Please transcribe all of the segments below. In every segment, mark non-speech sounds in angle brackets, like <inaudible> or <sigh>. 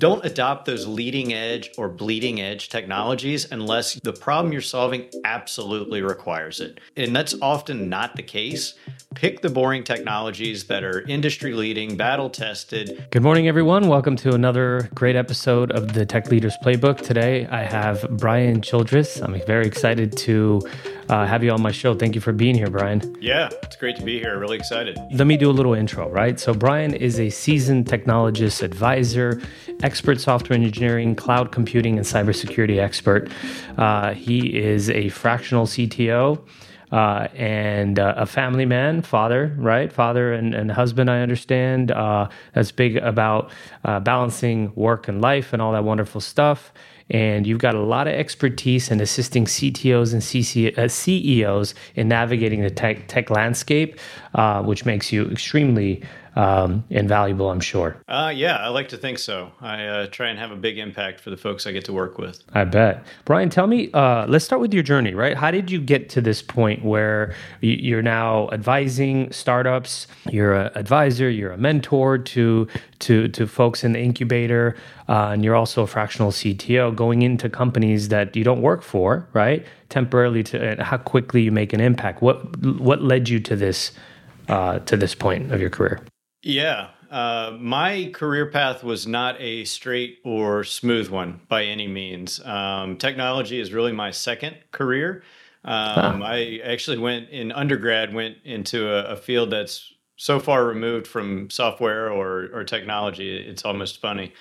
don't adopt those leading edge or bleeding edge technologies unless the problem you're solving absolutely requires it. And that's often not the case. Pick the boring technologies that are industry leading, battle tested. Good morning, everyone. Welcome to another great episode of the Tech Leaders Playbook. Today, I have Brian Childress. I'm very excited to uh, have you on my show. Thank you for being here, Brian. Yeah, it's great to be here. Really excited. Let me do a little intro, right? So, Brian is a seasoned technologist, advisor, expert software engineering, cloud computing, and cybersecurity expert. Uh, he is a fractional CTO. Uh, and uh, a family man, father, right? Father and, and husband, I understand. Uh, that's big about uh, balancing work and life and all that wonderful stuff and you've got a lot of expertise in assisting CTOs and CC, uh, CEOs in navigating the tech, tech landscape, uh, which makes you extremely um, invaluable, I'm sure. Uh, yeah, I like to think so. I uh, try and have a big impact for the folks I get to work with. I bet. Brian, tell me, uh, let's start with your journey, right? How did you get to this point where you're now advising startups? You're an advisor, you're a mentor to to to folks in the incubator, uh, and you're also a fractional CTO going into companies that you don't work for, right? Temporarily to how quickly you make an impact. What what led you to this uh, to this point of your career? Yeah. Uh, my career path was not a straight or smooth one by any means. Um, technology is really my second career. Um, I actually went in undergrad, went into a, a, field that's so far removed from software or, or technology, it's almost funny.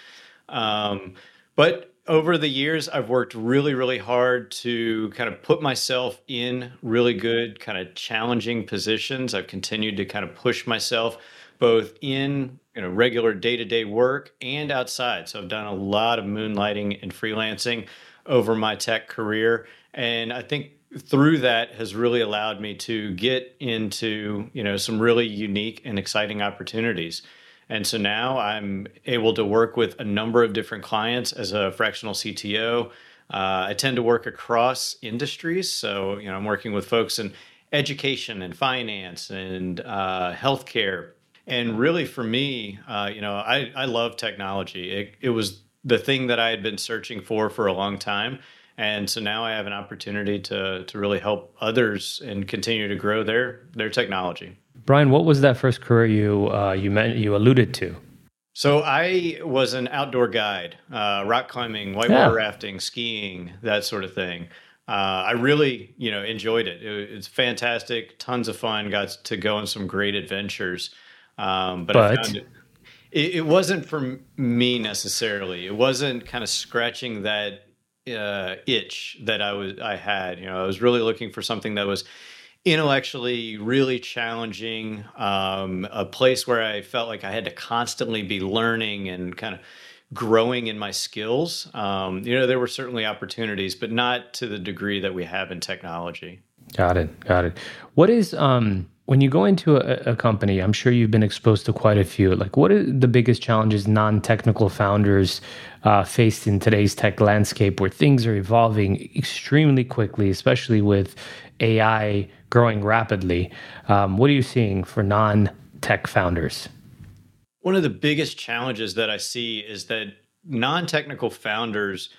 Um, but over the years, I've worked really, really hard to kind of put myself in really good, kind of challenging positions. I've continued to kind of push myself both in you know regular day-to-day work and outside. So I've done a lot of moonlighting and freelancing over my tech career and I think through that has really allowed me to get into, you know, some really unique and exciting opportunities. And so now I'm able to work with a number of different clients as a fractional CTO. Uh, I tend to work across industries. So, you know, I'm working with folks in education and finance and uh, healthcare, and really, for me, uh, you know, I, I love technology. It, it was the thing that I had been searching for for a long time. And so now I have an opportunity to, to really help others and continue to grow their, their technology. Brian, what was that first career you, uh, you, meant, you alluded to? So I was an outdoor guide, uh, rock climbing, whitewater yeah. rafting, skiing, that sort of thing. Uh, I really, you know, enjoyed it. it. It's fantastic, tons of fun. Got to go on some great adventures. Um, but, but it, it, it, wasn't for me necessarily. It wasn't kind of scratching that uh, itch that I was I had. You know, I was really looking for something that was intellectually really challenging, um, a place where I felt like I had to constantly be learning and kind of growing in my skills. Um, you know, there were certainly opportunities, but not to the degree that we have in technology. Got it. Got it. What is um when you go into a, a, company, I'm sure you've been exposed to quite a few. Like, what are the biggest challenges non-technical founders uh, faced in today's tech landscape, where things are evolving extremely quickly, especially with AI growing rapidly? Um, what are you seeing for non-tech founders? One of the biggest challenges that I see is that non-technical founders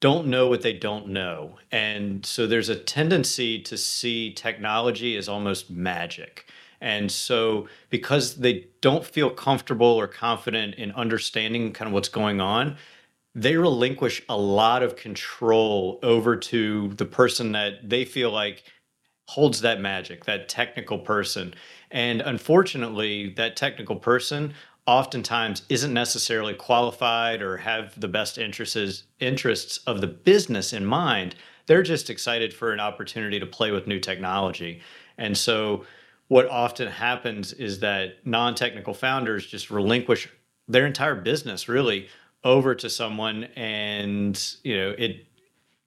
don't know what they don't know. And so there's a tendency to see technology as almost magic. And so because they don't feel comfortable or confident in understanding kind of what's going on, they relinquish a lot of control over to the person that they feel like holds that magic, that technical person. And unfortunately, that technical person oftentimes isn't necessarily qualified or have the best interests interests of the business in mind. They're just excited for an opportunity to play with new technology. And so what often happens is that non-technical founders just relinquish their entire business really over to someone and you know it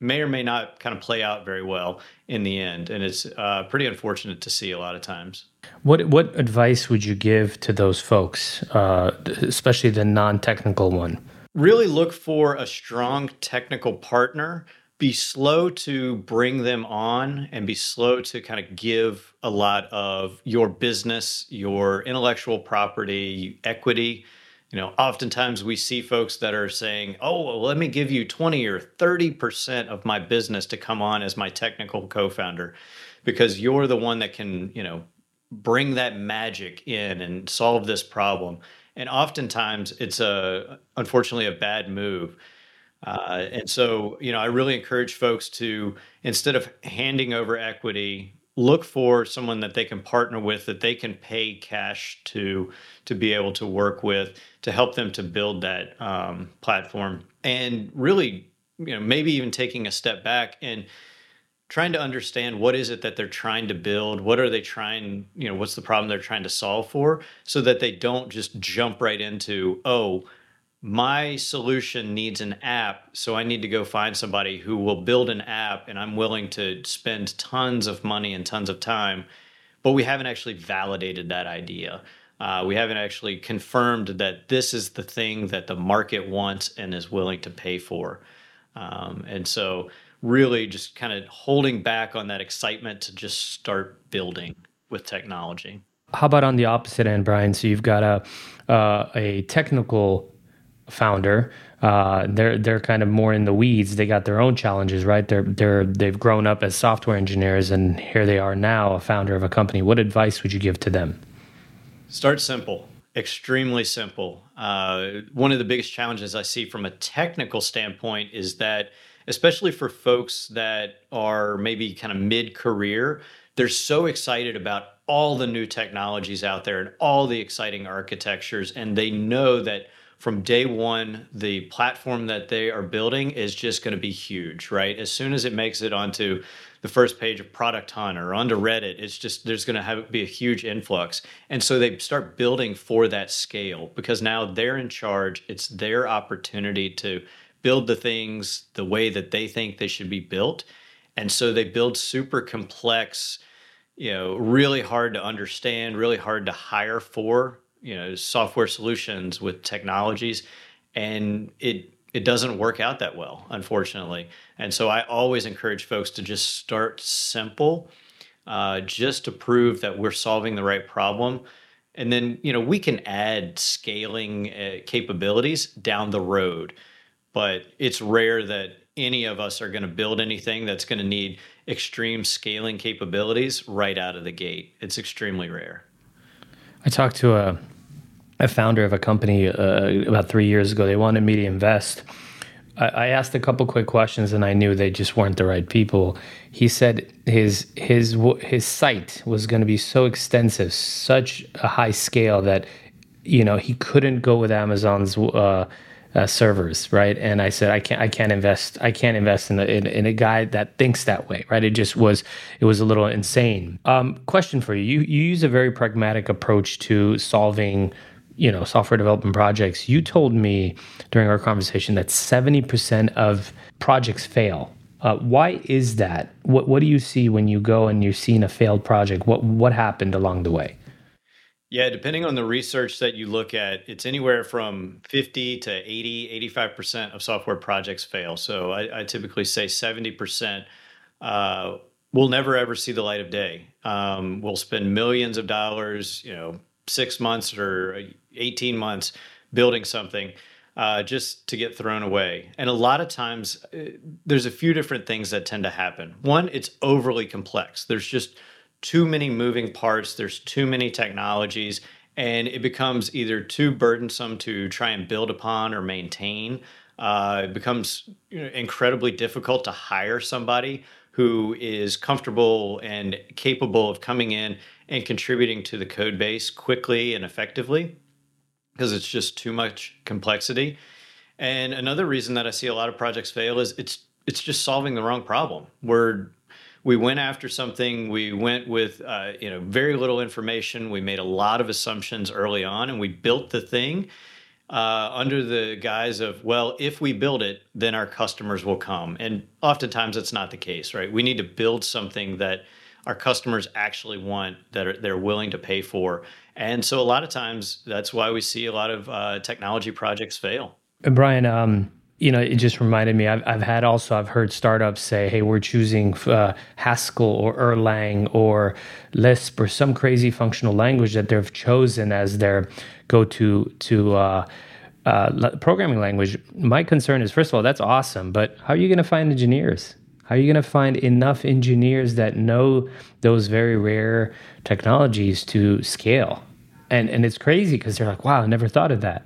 may or may not kind of play out very well in the end. And it's uh, pretty unfortunate to see a lot of times. What what advice would you give to those folks, uh, especially the non technical one? Really look for a strong technical partner. Be slow to bring them on and be slow to kind of give a lot of your business, your intellectual property, equity you know, oftentimes we see folks that are saying, "Oh, well, let me give you 20 or 30% of my business to come on as my technical co-founder because you're the one that can, you know, bring that magic in and solve this problem." And oftentimes it's a unfortunately a bad move. Uh, and so, you know, I really encourage folks to instead of handing over equity look for someone that they can partner with that they can pay cash to to be able to work with to help them to build that um, platform. And really you know maybe even taking a step back and trying to understand what is it that they're trying to build? What are they trying you know what's the problem they're trying to solve for? So that they don't just jump right into oh my solution needs an app, so I need to go find somebody who will build an app, and I'm willing to spend tons of money and tons of time. But we haven't actually validated that idea. Uh, we haven't actually confirmed that this is the thing that the market wants and is willing to pay for. Um, and so, really, just kind of holding back on that excitement to just start building with technology. How about on the opposite end, Brian? So you've got a uh, a technical founder. Uh, they're they're kind of more in the weeds. They got their own challenges, right? They're they're they've grown up as software engineers, and here they are now, a founder of a company. What advice would you give to them? Start simple, extremely simple. Uh, one of the biggest challenges I see from a technical standpoint is that, especially for folks that are maybe kind of mid career, they're so excited about all the new technologies out there and all the exciting architectures, and they know that from day one, the platform that they are building is just going to be huge, right? As soon as it makes it onto the first page of Product Hunt or onto Reddit, it's just there's going to have be a huge influx, and so they start building for that scale because now they're in charge. It's their opportunity to build the things the way that they think they should be built, and so they build super complex, you know, really hard to understand, really hard to hire for you know software solutions with technologies and it it doesn't work out that well unfortunately. And so i always encourage folks to just start simple uh, just to prove that we're solving the right problem. And then you know we can add scaling uh, capabilities down the road but it's rare that any of us are going to build anything that's going to need extreme scaling capabilities right out of the gate. It's extremely rare I talked to a a founder of a company uh, about three years ago. They wanted me to invest. I, I asked a couple quick questions, and I knew they just weren't the right people. He said his his his site was going to be so extensive, such a high scale that you know he couldn't go with Amazon's. Uh, uh, servers, right? And I said, I can't, I can't invest, I can't invest in a, in, in, a guy that thinks that way, right? It just was, it was a little insane. Um, question for you: You you use a very pragmatic approach to solving you know software development projects you told me during our conversation that 70% of projects fail uh, why is that what, what do you see when you go and you're seeing a failed project what what happened along the way yeah depending on the research that you look at it's anywhere from 50 to 80 85% of software projects fail so i, I typically say 70% uh, will never ever see the light of day um, we'll spend millions of dollars you know six months or 18 months building something uh, just to get thrown away. And a lot of times, uh, there's a few different things that tend to happen. One, it's overly complex. There's just too many moving parts, there's too many technologies, and it becomes either too burdensome to try and build upon or maintain. Uh, it becomes incredibly difficult to hire somebody who is comfortable and capable of coming in and contributing to the code base quickly and effectively because it's just too much complexity. And another reason that I see a lot of projects fail is it's it's just solving the wrong problem. We're we went after something. We went with uh, you know very little information. We made a lot of assumptions early on, and we built the thing uh, under the guise of well, if we build it, then our customers will come. And oftentimes, it's not the case, right? We need to build something that our customers actually want that are, they're willing to pay for and so a lot of times that's why we see a lot of uh, technology projects fail. Brian, um, you know, it just reminded me. I've, I've had also I've heard startups say, "Hey, we're choosing uh, Haskell or Erlang or Lisp or some crazy functional language that they've chosen as their go-to to uh, uh, programming language." My concern is, first of all, that's awesome, but how are you going to find engineers? How are you going to find enough engineers that know those very rare technologies to scale? And and it's crazy because they're like, "Wow, I never thought of that."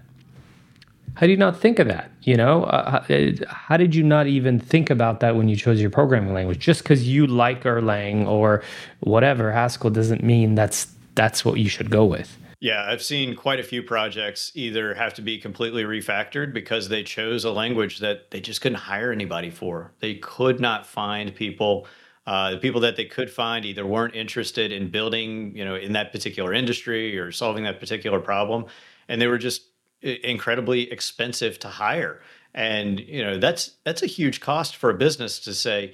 How do you not think of that? You know, uh, how did you not even think about that when you chose your programming language? Just because you like Erlang or whatever Haskell doesn't mean that's that's what you should go with. Yeah, I've seen quite a few projects either have to be completely refactored because they chose a language that they just couldn't hire anybody for. They could not find people. Uh, the people that they could find either weren't interested in building, you know, in that particular industry or solving that particular problem, and they were just incredibly expensive to hire. And you know that's that's a huge cost for a business to say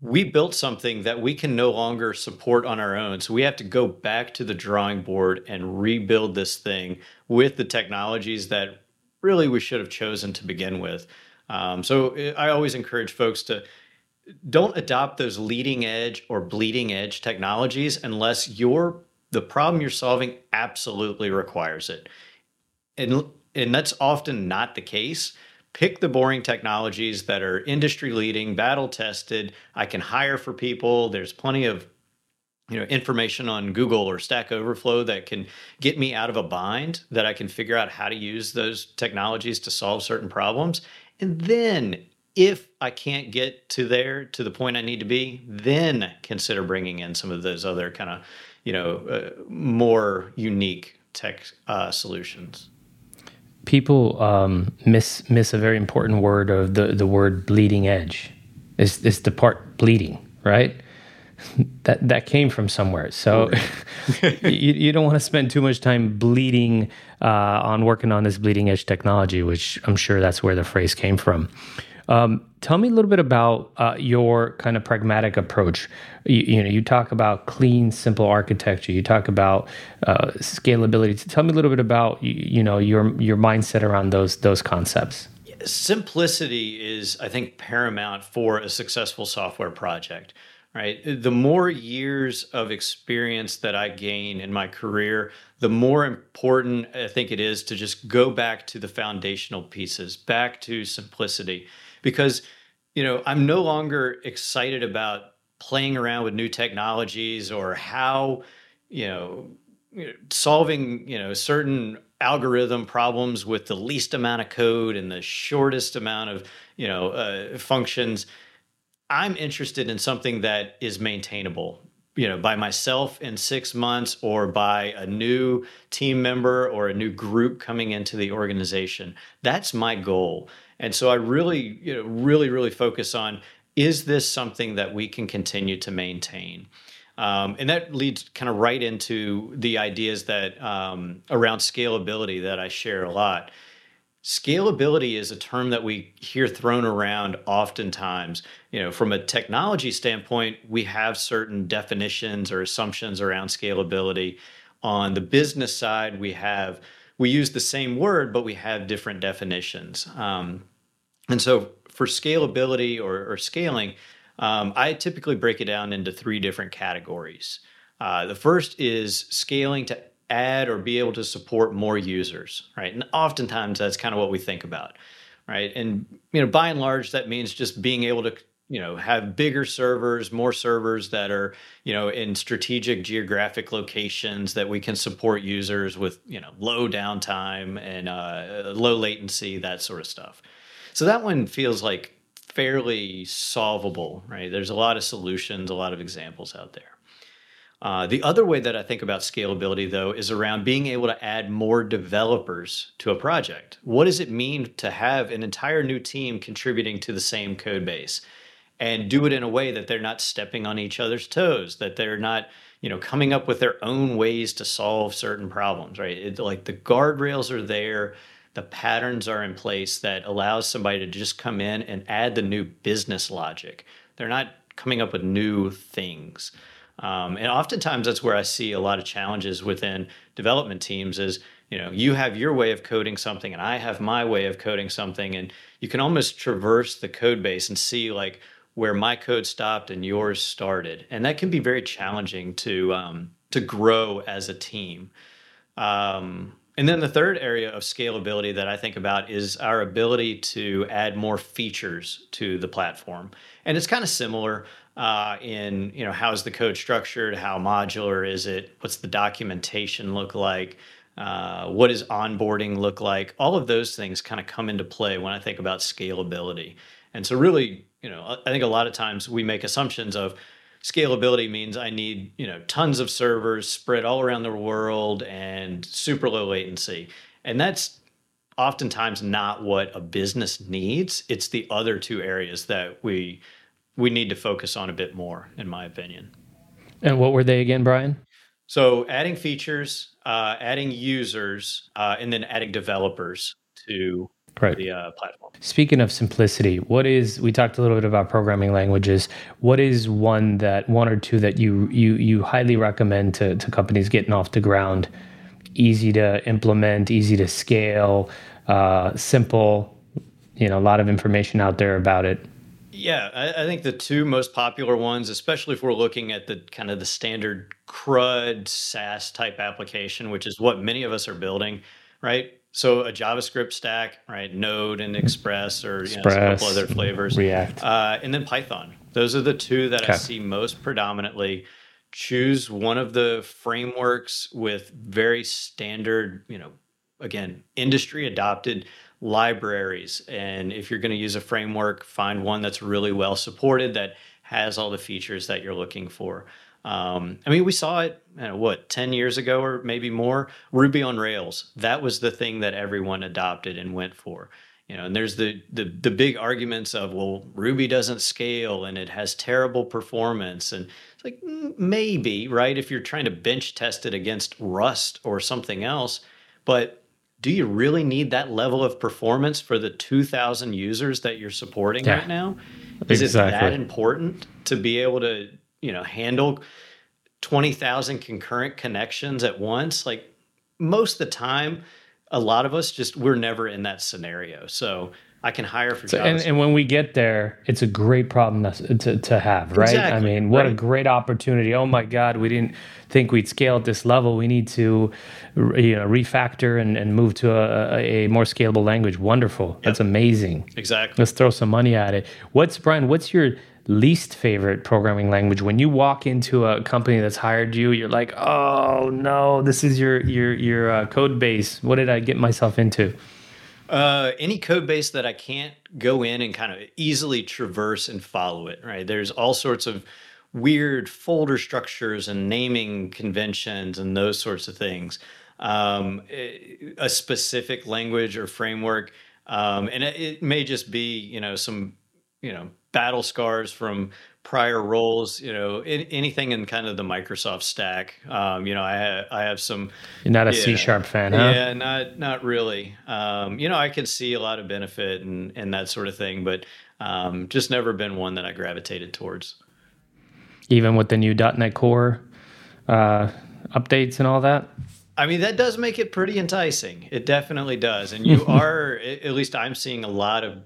we built something that we can no longer support on our own. So we have to go back to the drawing board and rebuild this thing with the technologies that really we should have chosen to begin with. Um, so i always encourage folks to don't adopt those leading edge or bleeding edge technologies unless your the problem you're solving absolutely requires it and and that's often not the case. Pick the boring technologies that are industry leading battle tested. I can hire for people. There's plenty of you know information on google or stack overflow that can get me out of a bind that i can figure out how to use those technologies to solve certain problems. And then if i can't get to there to the point i need to be then consider bringing in some of those other kind of you know uh, more unique tech uh, solutions people um, miss miss a very important word of the the word bleeding edge. Is is the part bleeding, right? <laughs> that that came from somewhere. So <laughs> you, you don't want to spend too much time bleeding uh, on working on this bleeding edge technology, which I'm sure that's where the phrase came from. Um, tell me a little bit about uh, your kind of pragmatic approach. You, you, know, you talk about clean, simple architecture. You talk about uh, scalability. Tell me a little bit about you, you know your your mindset around those those concepts. Simplicity is, I think, paramount for a successful software project. Right. The more years of experience that I gain in my career, the more important I think it is to just go back to the foundational pieces, back to simplicity because you know i'm no longer excited about playing around with new technologies or how you know solving you know certain algorithm problems with the least amount of code and the shortest amount of you know uh, functions. I'm interested in something that is maintainable you know by myself in six months or by a new team member or a new group coming into the organization. That's my goal and so I really, you know, really, really focus on is this something that we can continue to maintain? Um, and that leads kind of right into the ideas that um, around scalability that I share a lot. Scalability is a term that we hear thrown around oftentimes. You know, from a technology standpoint, we have certain definitions or assumptions around scalability. On the business side, we have we use the same word, but we have different definitions. Um, and so for scalability or, or scaling, um, I typically break it down into three different categories. Uh, the first is scaling to add or be able to support more users, right? And oftentimes that's kind of what we think about, right? And you know, by and large, that means just being able to you know have bigger servers more servers that are you know in strategic geographic locations that we can support users with you know low downtime and uh, low latency that sort of stuff so that one feels like fairly solvable right there's a lot of solutions a lot of examples out there uh, the other way that I think about scalability, though, is around being able to add more developers to a project. What does it mean to have an entire new team contributing to the same code base? and do it in a way that they're not stepping on each other's toes, that they're not, you know, coming up with their own ways to solve certain problems, right? It, like the guardrails are there, the patterns are in place that allows somebody to just come in and add the new business logic. They're not coming up with new things. Um, and oftentimes that's where I see a lot of challenges within development teams is you know you have your way of coding something and i have my way of coding something and you can almost traverse the code base and see like where my code stopped and yours started and that can be very challenging to um, to grow as a team um, and then the third area of scalability that I think about is our ability to add more features to the platform. And it's kind of similar uh, in, you know, how's the code structured? How modular is it? What's the documentation look like? Uh, what does onboarding look like? All of those things kind of come into play when I think about scalability. And so, really, you know, I think a lot of times we make assumptions of, scalability means I need, you know, tons of servers spread all around the world and super low latency. And that's oftentimes not what a business needs. It's the other two areas that we we need to focus on a bit more, in my opinion. And what were they again, Brian? So adding features, uh, adding users, uh, and then adding developers to right. the uh, platform. Speaking of simplicity, what is we talked a little bit about programming languages. What is one that one or two that you you you highly recommend to to companies getting off the ground? Easy to implement, easy to scale, uh, simple. You know, a lot of information out there about it. Yeah, I, I, think the two most popular ones, especially if we're looking at the kind of the standard CRUD SaaS type application, which is what many of us are building, right? So a JavaScript stack, right? Node and Express, or you know, a couple other flavors. React, uh, and then Python. Those are the two that okay. I see most predominantly. Choose one of the frameworks with very standard, you know, again, industry adopted libraries. And if you're going to use a framework, find one that's really well supported that has all the features that you're looking for. Um, I mean, we saw it, you know, what, 10 years ago or maybe more? Ruby on Rails. That was the thing that everyone adopted and went for. You know, and there's the, the the big arguments of well, Ruby doesn't scale and it has terrible performance, and it's like mm, maybe right if you're trying to bench test it against Rust or something else, but do you really need that level of performance for the 2,000 users that you're supporting yeah, right now? Is exactly. it that important to be able to you know handle 20,000 concurrent connections at once like most of the time a lot of us just we're never in that scenario so I can hire for so, and, and, when we get there, it's a great problem to, to, to have, right? Exactly, I mean, what right. a great opportunity. Oh my God, we didn't think we'd scale at this level. We need to, you know, refactor and, and move to a, a more scalable language. Wonderful. Yep. That's amazing. Exactly. Let's throw some money at it. What's, Brian, what's your least favorite programming language. When you walk into a company that's hired you you're like oh no this is your your your uh, code base. What did i get myself into? Uh, any code base that i can't go in and kind of easily traverse and follow it right? There's all sorts of weird folder structures and naming conventions and those sorts of things. Um, a specific language or framework um, and it, it may just be you know some you know battle scars from prior roles you know in, anything in kind of the microsoft stack. Um, you know i ha- i have some you're not a yeah, C sharp fan huh? Yeah not not really. Um, you know i can see a lot of benefit and and that sort of thing but um, just never been one that i gravitated towards. Even with the new. Net core uh, updates and all that? I mean, that does make it pretty enticing. It definitely does. And <laughs> you are, at least I'm seeing a lot of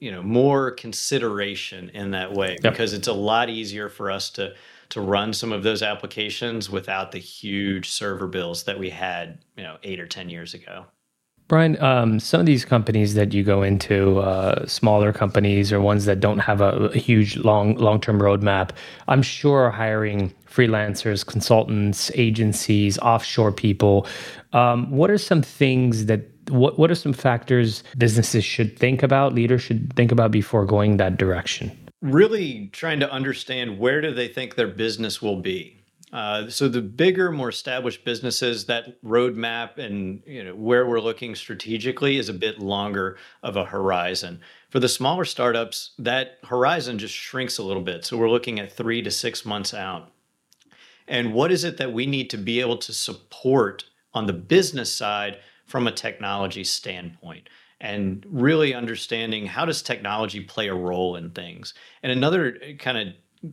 you know more consideration in that way yep. because it's a lot easier for us to to run some of those applications without the huge server bills that we had you know eight or ten years ago brian um, some of these companies that you go into uh, smaller companies or ones that don't have a, a huge long long-term roadmap i'm sure are hiring freelancers consultants agencies offshore people um, what are some things that what what are some factors businesses should think about, leaders should think about before going that direction? Really trying to understand where do they think their business will be. Uh, so the bigger, more established businesses, that roadmap and you know where we're looking strategically is a bit longer of a horizon. For the smaller startups, that horizon just shrinks a little bit. So we're looking at three to six months out. And what is it that we need to be able to support on the business side from a technology standpoint and really understanding how does technology play a role in things. And another uh, kind of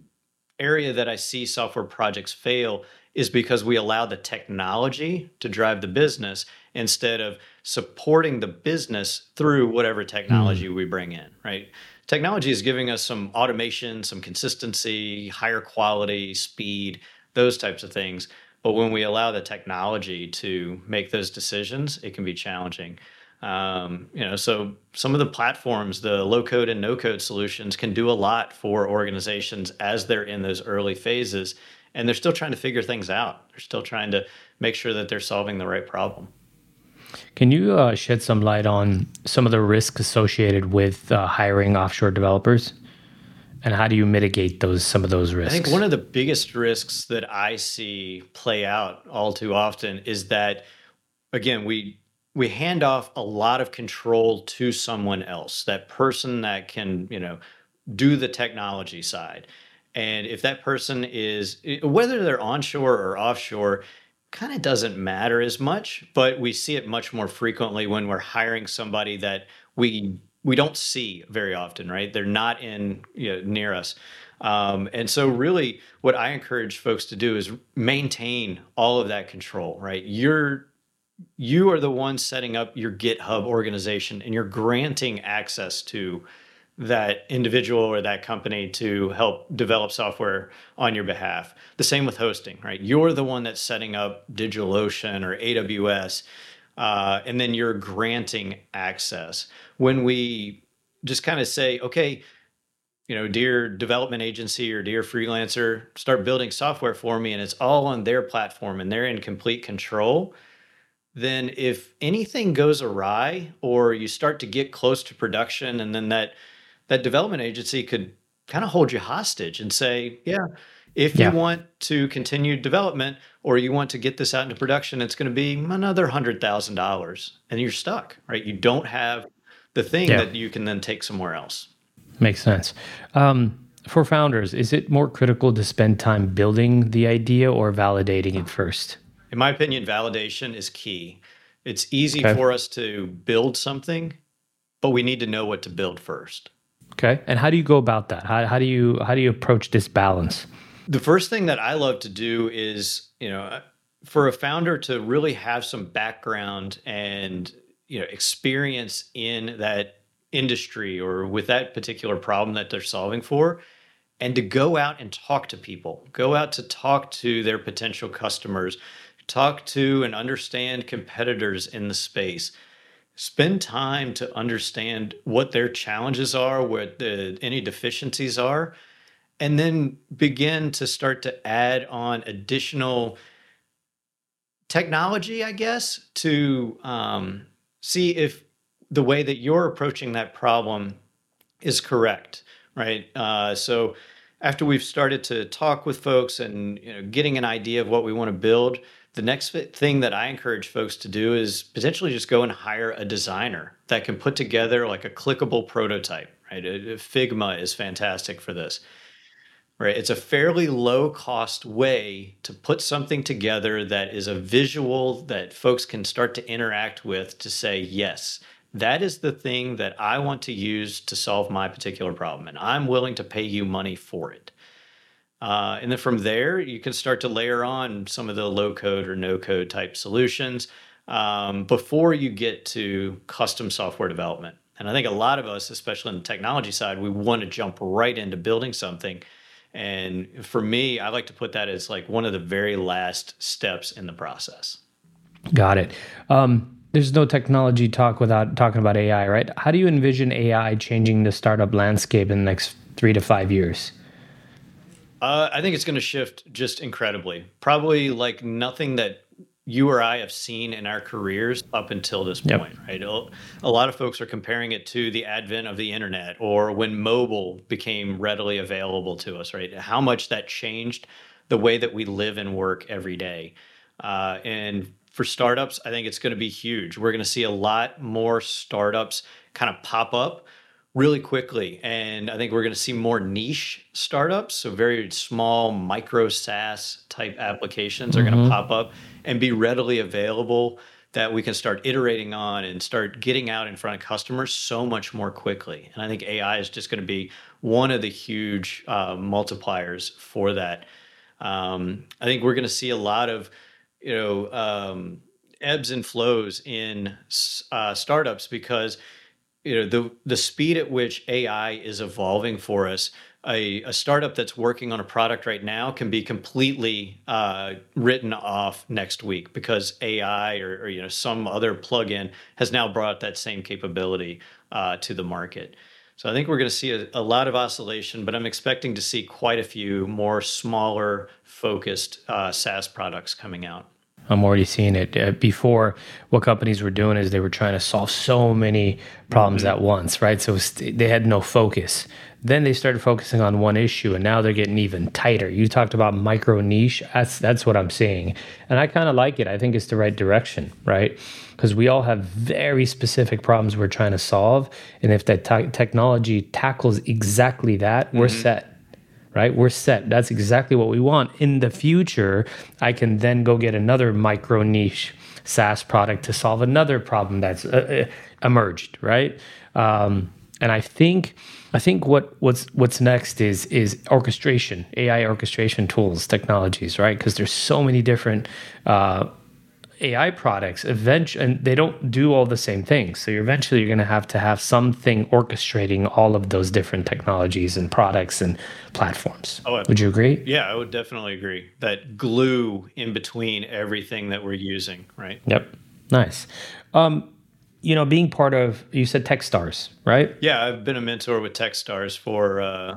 area that I see software projects fail is because we allow the technology to drive the business instead of supporting the business through whatever technology mm. we bring in, right? Technology is giving us some automation, some consistency, higher quality, speed, those types of things. But when we allow the technology to make those decisions, it can be challenging. Um, you know, so some of the platforms, the low code and no code solutions can do a lot for organizations as they're in those early phases and they're still trying to figure things out. They're still trying to make sure that they're solving the right problem. Can you uh, shed some light on some of the risks associated with uh, hiring offshore developers? And how do you mitigate those some of those risks? I think one of the biggest risks that I see play out all too often is that again, we we hand off a lot of control to someone else, that person that can, you know, do the technology side. And if that person is whether they're onshore or offshore, kind of doesn't matter as much, but we see it much more frequently when we're hiring somebody that we we don't see very often, right? They're not in you know, near us. Um, and so, really, what I encourage folks to do is maintain all of that control, right? You're you are the one setting up your GitHub organization, and you're granting access to that individual or that company to help develop software on your behalf. The same with hosting, right? You're the one that's setting up DigitalOcean or AWS uh, and then you're granting access. When we just kind of say, okay, you know, dear development agency or dear freelancer, start building software for me, and it's all on their platform and they're in complete control. Then, if anything goes awry or you start to get close to production, and then that that development agency could kind of hold you hostage and say, yeah, if yeah. you want to continue development or you want to get this out into production, it's going to be another hundred thousand dollars, and you're stuck, right? You don't have the thing yeah. that you can then take somewhere else. Makes sense. Um, for founders, is it more critical to spend time building the idea or validating it first? In my opinion, validation is key. It's easy okay. for us to build something, but we need to know what to build first. Okay. And how do you go about that? How, how do you how do you approach this balance? The first thing that I love to do is, you know, for a founder to really have some background and, you know, experience in that industry or with that particular problem that they're solving for and to go out and talk to people, go out to talk to their potential customers, talk to and understand competitors in the space. Spend time to understand what their challenges are, what the, any deficiencies are, and then begin to start to add on additional technology, I guess, to um, see if the way that you're approaching that problem is correct, right? Uh, so after we've started to talk with folks and you know, getting an idea of what we want to build, the next thing that I encourage folks to do is potentially just go and hire a designer that can put together like a clickable prototype, right? Figma is fantastic for this right? It's a fairly low cost way to put something together that is a visual that folks can start to interact with to say, yes, that is the thing that I want to use to solve my particular problem, and I'm willing to pay you money for it. Uh, and then from there, you can start to layer on some of the low code or no code type solutions um, before you get to custom software development. And I think a lot of us, especially on the technology side, we want to jump right into building something and for me, I like to put that as like one of the very last steps in the process. Got it. Um, there's no technology talk without talking about AI, right? How do you envision AI changing the startup landscape in the next three to five years? Uh, I think it's going to shift just incredibly. Probably like nothing that you or I have seen in our careers up until this yep. point, right? A lot of folks are comparing it to the advent of the internet or when mobile became readily available to us, right? How much that changed the way that we live and work every day. Uh, and for startups, I think it's going to be huge. We're going to see a lot more startups kind of pop up really quickly. And I think we're going to see more niche startups. So, very small micro SaaS type applications mm-hmm. are going to pop up and be readily available that we can start iterating on and start getting out in front of customers so much more quickly. And I think AI is just going to be one of the huge uh, multipliers for that. Um, I think we're going to see a lot of, you know, um, ebbs and flows in uh, startups because you know the the speed at which AI is evolving for us. A, a startup that's working on a product right now can be completely uh, written off next week because AI or, or, you know some other plugin has now brought that same capability uh, to the market. So I think we're going to see a, a, lot of oscillation, but I'm expecting to see quite a few more smaller, focused uh, SaaS products coming out. I'm already seeing it. Uh, before, what companies were doing is they were trying to solve so many problems mm-hmm. at once, right? So they had no focus. Then they started focusing on one issue, and now they're getting even tighter. You talked about micro niche. That's that's what I'm seeing, and I kind of like it. I think it's the right direction, right? Because we all have very specific problems we're trying to solve, and if that t- technology tackles exactly that, mm-hmm. we're set right? We're set. That's exactly what we want. In the future, I can then go get another micro niche SaaS product to solve another problem that's uh, uh, emerged, right? Um, and I think I think what what's what's next is is orchestration, AI orchestration tools, technologies, right? Because there's so many different uh, AI products eventually, and they don't do all the same things. So you're eventually you're going to have to have something orchestrating all of those different technologies and products and platforms. Oh, would you agree? Yeah, I would definitely agree. That glue in between everything that we're using, right? Yep. Nice. Um, you know, being part of you said TechStars, right? Yeah, I've been a mentor with TechStars for uh,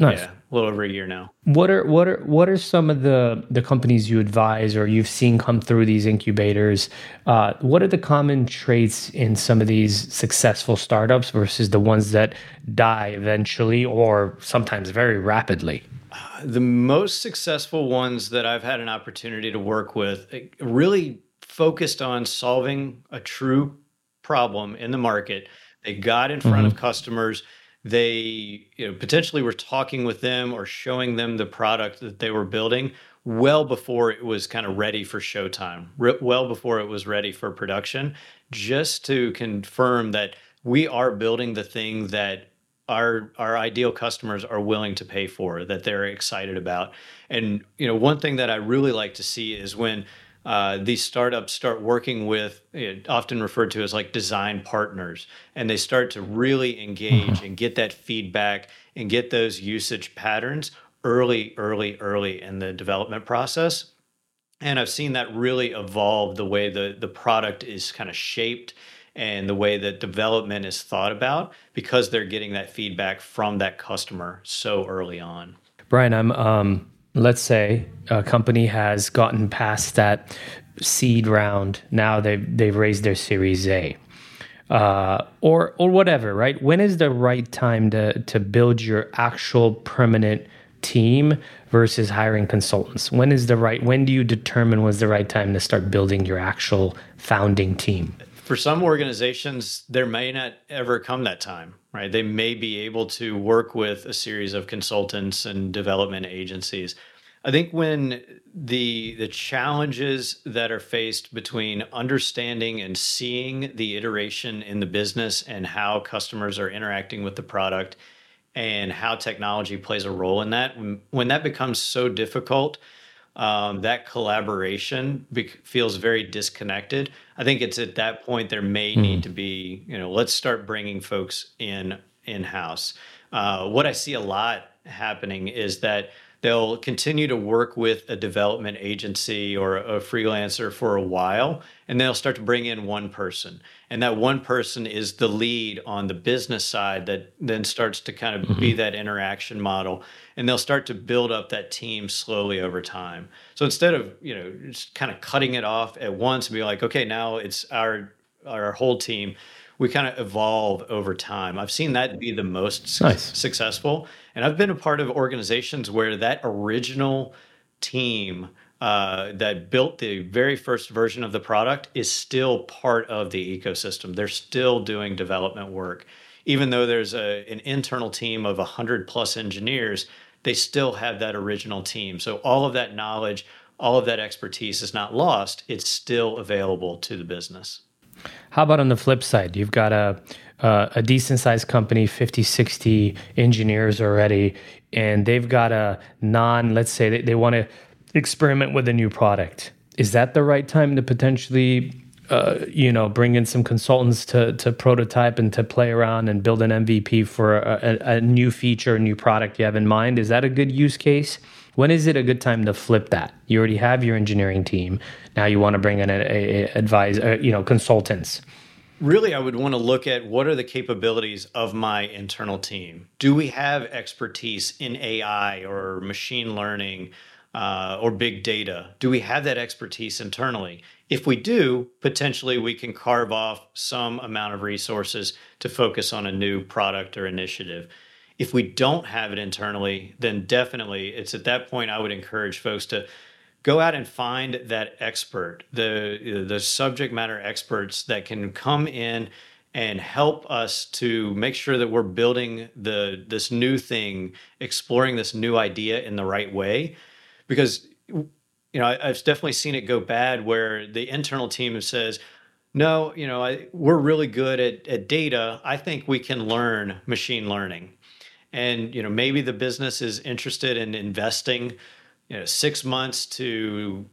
Nice. Yeah, a little over a year now. What are what are what are some of the the companies you advise or you've seen come through these incubators? Uh, what are the common traits in some of these successful startups versus the ones that die eventually or sometimes very rapidly? Uh, the most successful ones that I've had an opportunity to work with eh, really focused on solving a true problem in the market. They got in front mm-hmm. of customers they you know potentially were talking with them or showing them the product that they were building well before it was kind of ready for showtime well before it was ready for production just to confirm that we are building the thing that our our ideal customers are willing to pay for that they're excited about. And you know one thing that i really like to see is when uh, these startups start working with often referred to as like design partners and they start to really engage mm-hmm. and get that feedback and get those usage patterns early early early in the development process and i've seen that really evolve the way the the product is kind of shaped and the way that development is thought about because they're getting that feedback from that customer so early on brian i'm um let's say a company has gotten past that seed round. Now they've they've raised their Series A. Uh, or or whatever, right? When is the right time to to build your actual permanent team versus hiring consultants? When is the right? When do you determine was the right time to start building your actual founding team? For some organizations, there may not ever come that time, right? They may be able to work with a series of consultants and development agencies. I think when the the challenges that are faced between understanding and seeing the iteration in the business and how customers are interacting with the product and how technology plays a role in that when, that becomes so difficult um, that collaboration be- feels very disconnected. I think it's at that point there may mm. need to be, you know, let's start bringing folks in in house. Uh, what I see a lot happening is that they'll continue to work with a development agency or a freelancer for a while and they'll start to bring in one person and that one person is the lead on the business side that then starts to kind of mm-hmm. be that interaction model and they'll start to build up that team slowly over time so instead of you know just kind of cutting it off at once and be like okay now it's our our whole team we kind of evolve over time. I've seen that be the most nice. su- successful. And I've been a part of organizations where that original team uh, that built the very first version of the product is still part of the ecosystem. They're still doing development work. Even though there's a, an internal team of 100 plus engineers, they still have that original team. So all of that knowledge, all of that expertise is not lost. It's still available to the business. How about on the flip side? You've got a uh, a decent sized company, 50, 60 engineers already, and they've got a non, let's say they, they want to experiment with a new product. Is that the right time to potentially uh, you know, bring in some consultants to to prototype and to play around and build an MVP for a, a, a new feature, a new product you have in mind. Is that a good use case? When is it a good time to flip that? You already have your engineering team. Now you want to bring in a, a, a advise, uh, you know, consultants. Really, I would want to look at what are the capabilities of my internal team. Do we have expertise in AI or machine learning uh, or big data? Do we have that expertise internally? If we do, potentially we can carve off some amount of resources to focus on a new product or initiative if we don't have it internally, then definitely it's at that point I would encourage folks to go out and find that expert, the the subject matter experts that can come in and help us to make sure that we're building the this new thing, exploring this new idea in the right way, because you know I, have definitely seen it go bad where the internal team says. No, you know, I, we're really good at, at data. I think we can learn machine learning and you know maybe the business is interested in investing you know six months to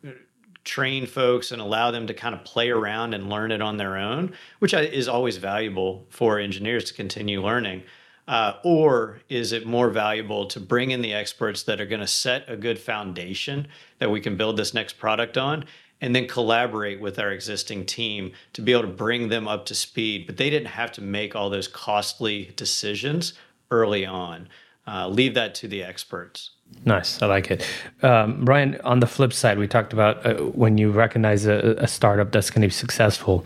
train folks and allow them to kind of play around and learn it on their own which is always valuable for engineers to continue learning. Uh, or is it more valuable to bring in the experts that are going to set a good foundation that we can build this next product on and then collaborate with our existing team to be able to bring them up to speed? But they didn't have to make all those costly decisions early on. Uh, leave that to the experts. Nice, I like it. Um, Brian, on the flip side, we talked about uh, when you recognize a, a startup that's going to be successful.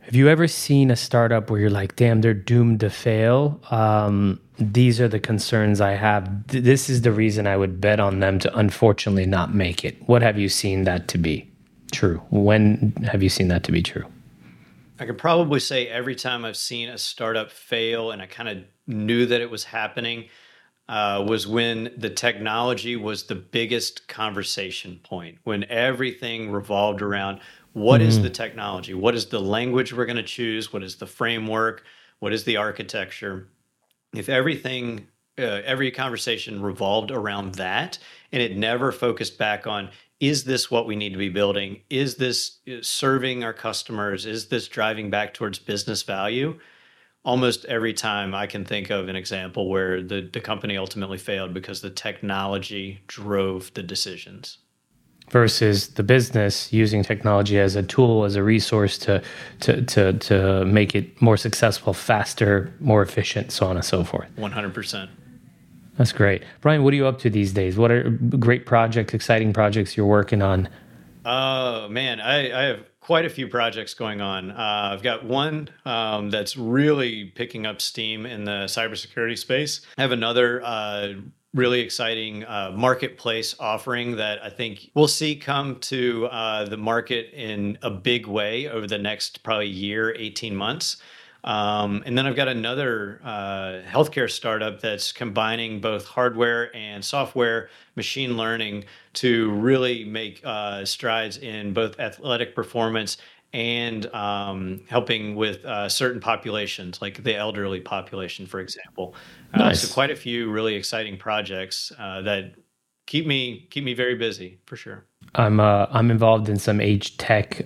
Have you ever seen a startup where you're like, damn, they're doomed to fail? Um, these are the concerns I have. This is the reason I would bet on them to unfortunately not make it. What have you seen that to be true? When have you seen that to be true? I could probably say every time I've seen a startup fail and I kind of knew that it was happening uh, was when the technology was the biggest conversation point, when everything revolved around what mm-hmm. is the technology? What is the language we're going to choose? What is the framework? What is the architecture? If everything, uh, every conversation revolved around that and it never focused back on is this what we need to be building? Is this uh, serving our customers? Is this driving back towards business value? Almost every time I can think of an example where the, the company ultimately failed because the technology drove the decisions. Versus the business using technology as a tool, as a resource to, to, to, to make it more successful, faster, more efficient, so on and so forth. 100%. That's great. Brian, what are you up to these days? What are great projects, exciting projects you're working on? Oh, man, I, I have quite a few projects going on. Uh, I've got one um, that's really picking up steam in the cybersecurity space. I have another uh, really exciting uh, marketplace offering that I think we'll see come to uh, the market in a big way over the next probably year, 18 months. Um, and then I've got another uh, healthcare startup that's combining both hardware and software, machine learning to really make uh, strides in both athletic performance and um, helping with uh, certain populations, like the elderly population, for example. Uh, nice. so quite a few really exciting projects uh, that keep me keep me very busy for sure. I'm uh, I'm involved in some age tech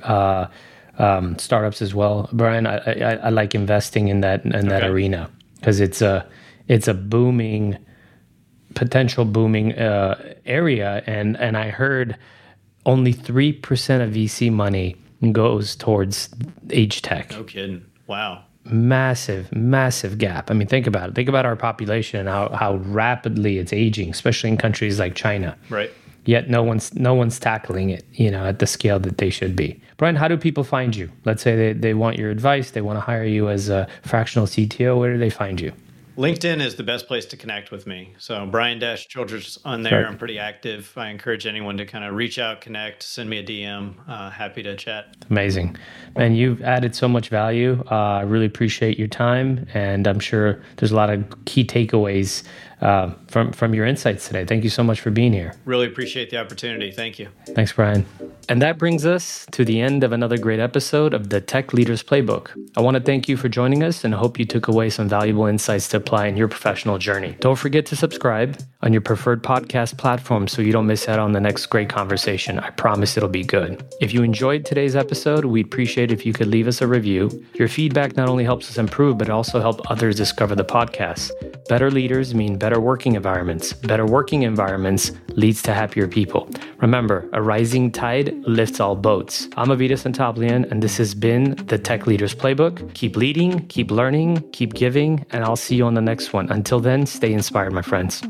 um, startups as well, Brian. I, I, I, like investing in that in okay. that arena because it's a it's a booming potential booming uh, area, and and I heard only three percent of VC money goes towards age tech. No kidding! Wow. Massive, massive gap. I mean, think about it. Think about our population and how, how rapidly it's aging, especially in countries like China. Right yet no one's no one's tackling it you know at the scale that they should be brian how do people find you let's say they, they want your advice they want to hire you as a fractional cto where do they find you LinkedIn is the best place to connect with me. So Brian Dash Childress on there. Right. I'm pretty active. I encourage anyone to kind of reach out, connect, send me a DM. Uh, happy to chat. Amazing, man. You've added so much value. Uh, I really appreciate your time, and I'm sure there's a lot of key takeaways uh, from from your insights today. Thank you so much for being here. Really appreciate the opportunity. Thank you. Thanks, Brian. And that brings us to the end of another great episode of the Tech Leaders Playbook. I want to thank you for joining us and hope you took away some valuable insights to apply in your professional journey. Don't forget to subscribe on your preferred podcast platform so you don't miss out on the next great conversation. I promise it'll be good. If you enjoyed today's episode, we'd appreciate if you could leave us a review. Your feedback not only helps us improve, but also help others discover the podcast. Better leaders mean better working environments. Better working environments leads to happier people. Remember, a rising tide lifts all boats. I'm Avetis Antaplyan, and this has been the Tech Leaders Playbook. Keep leading, keep learning, keep giving, and I'll see you on the next one. Until then, stay inspired, my friends.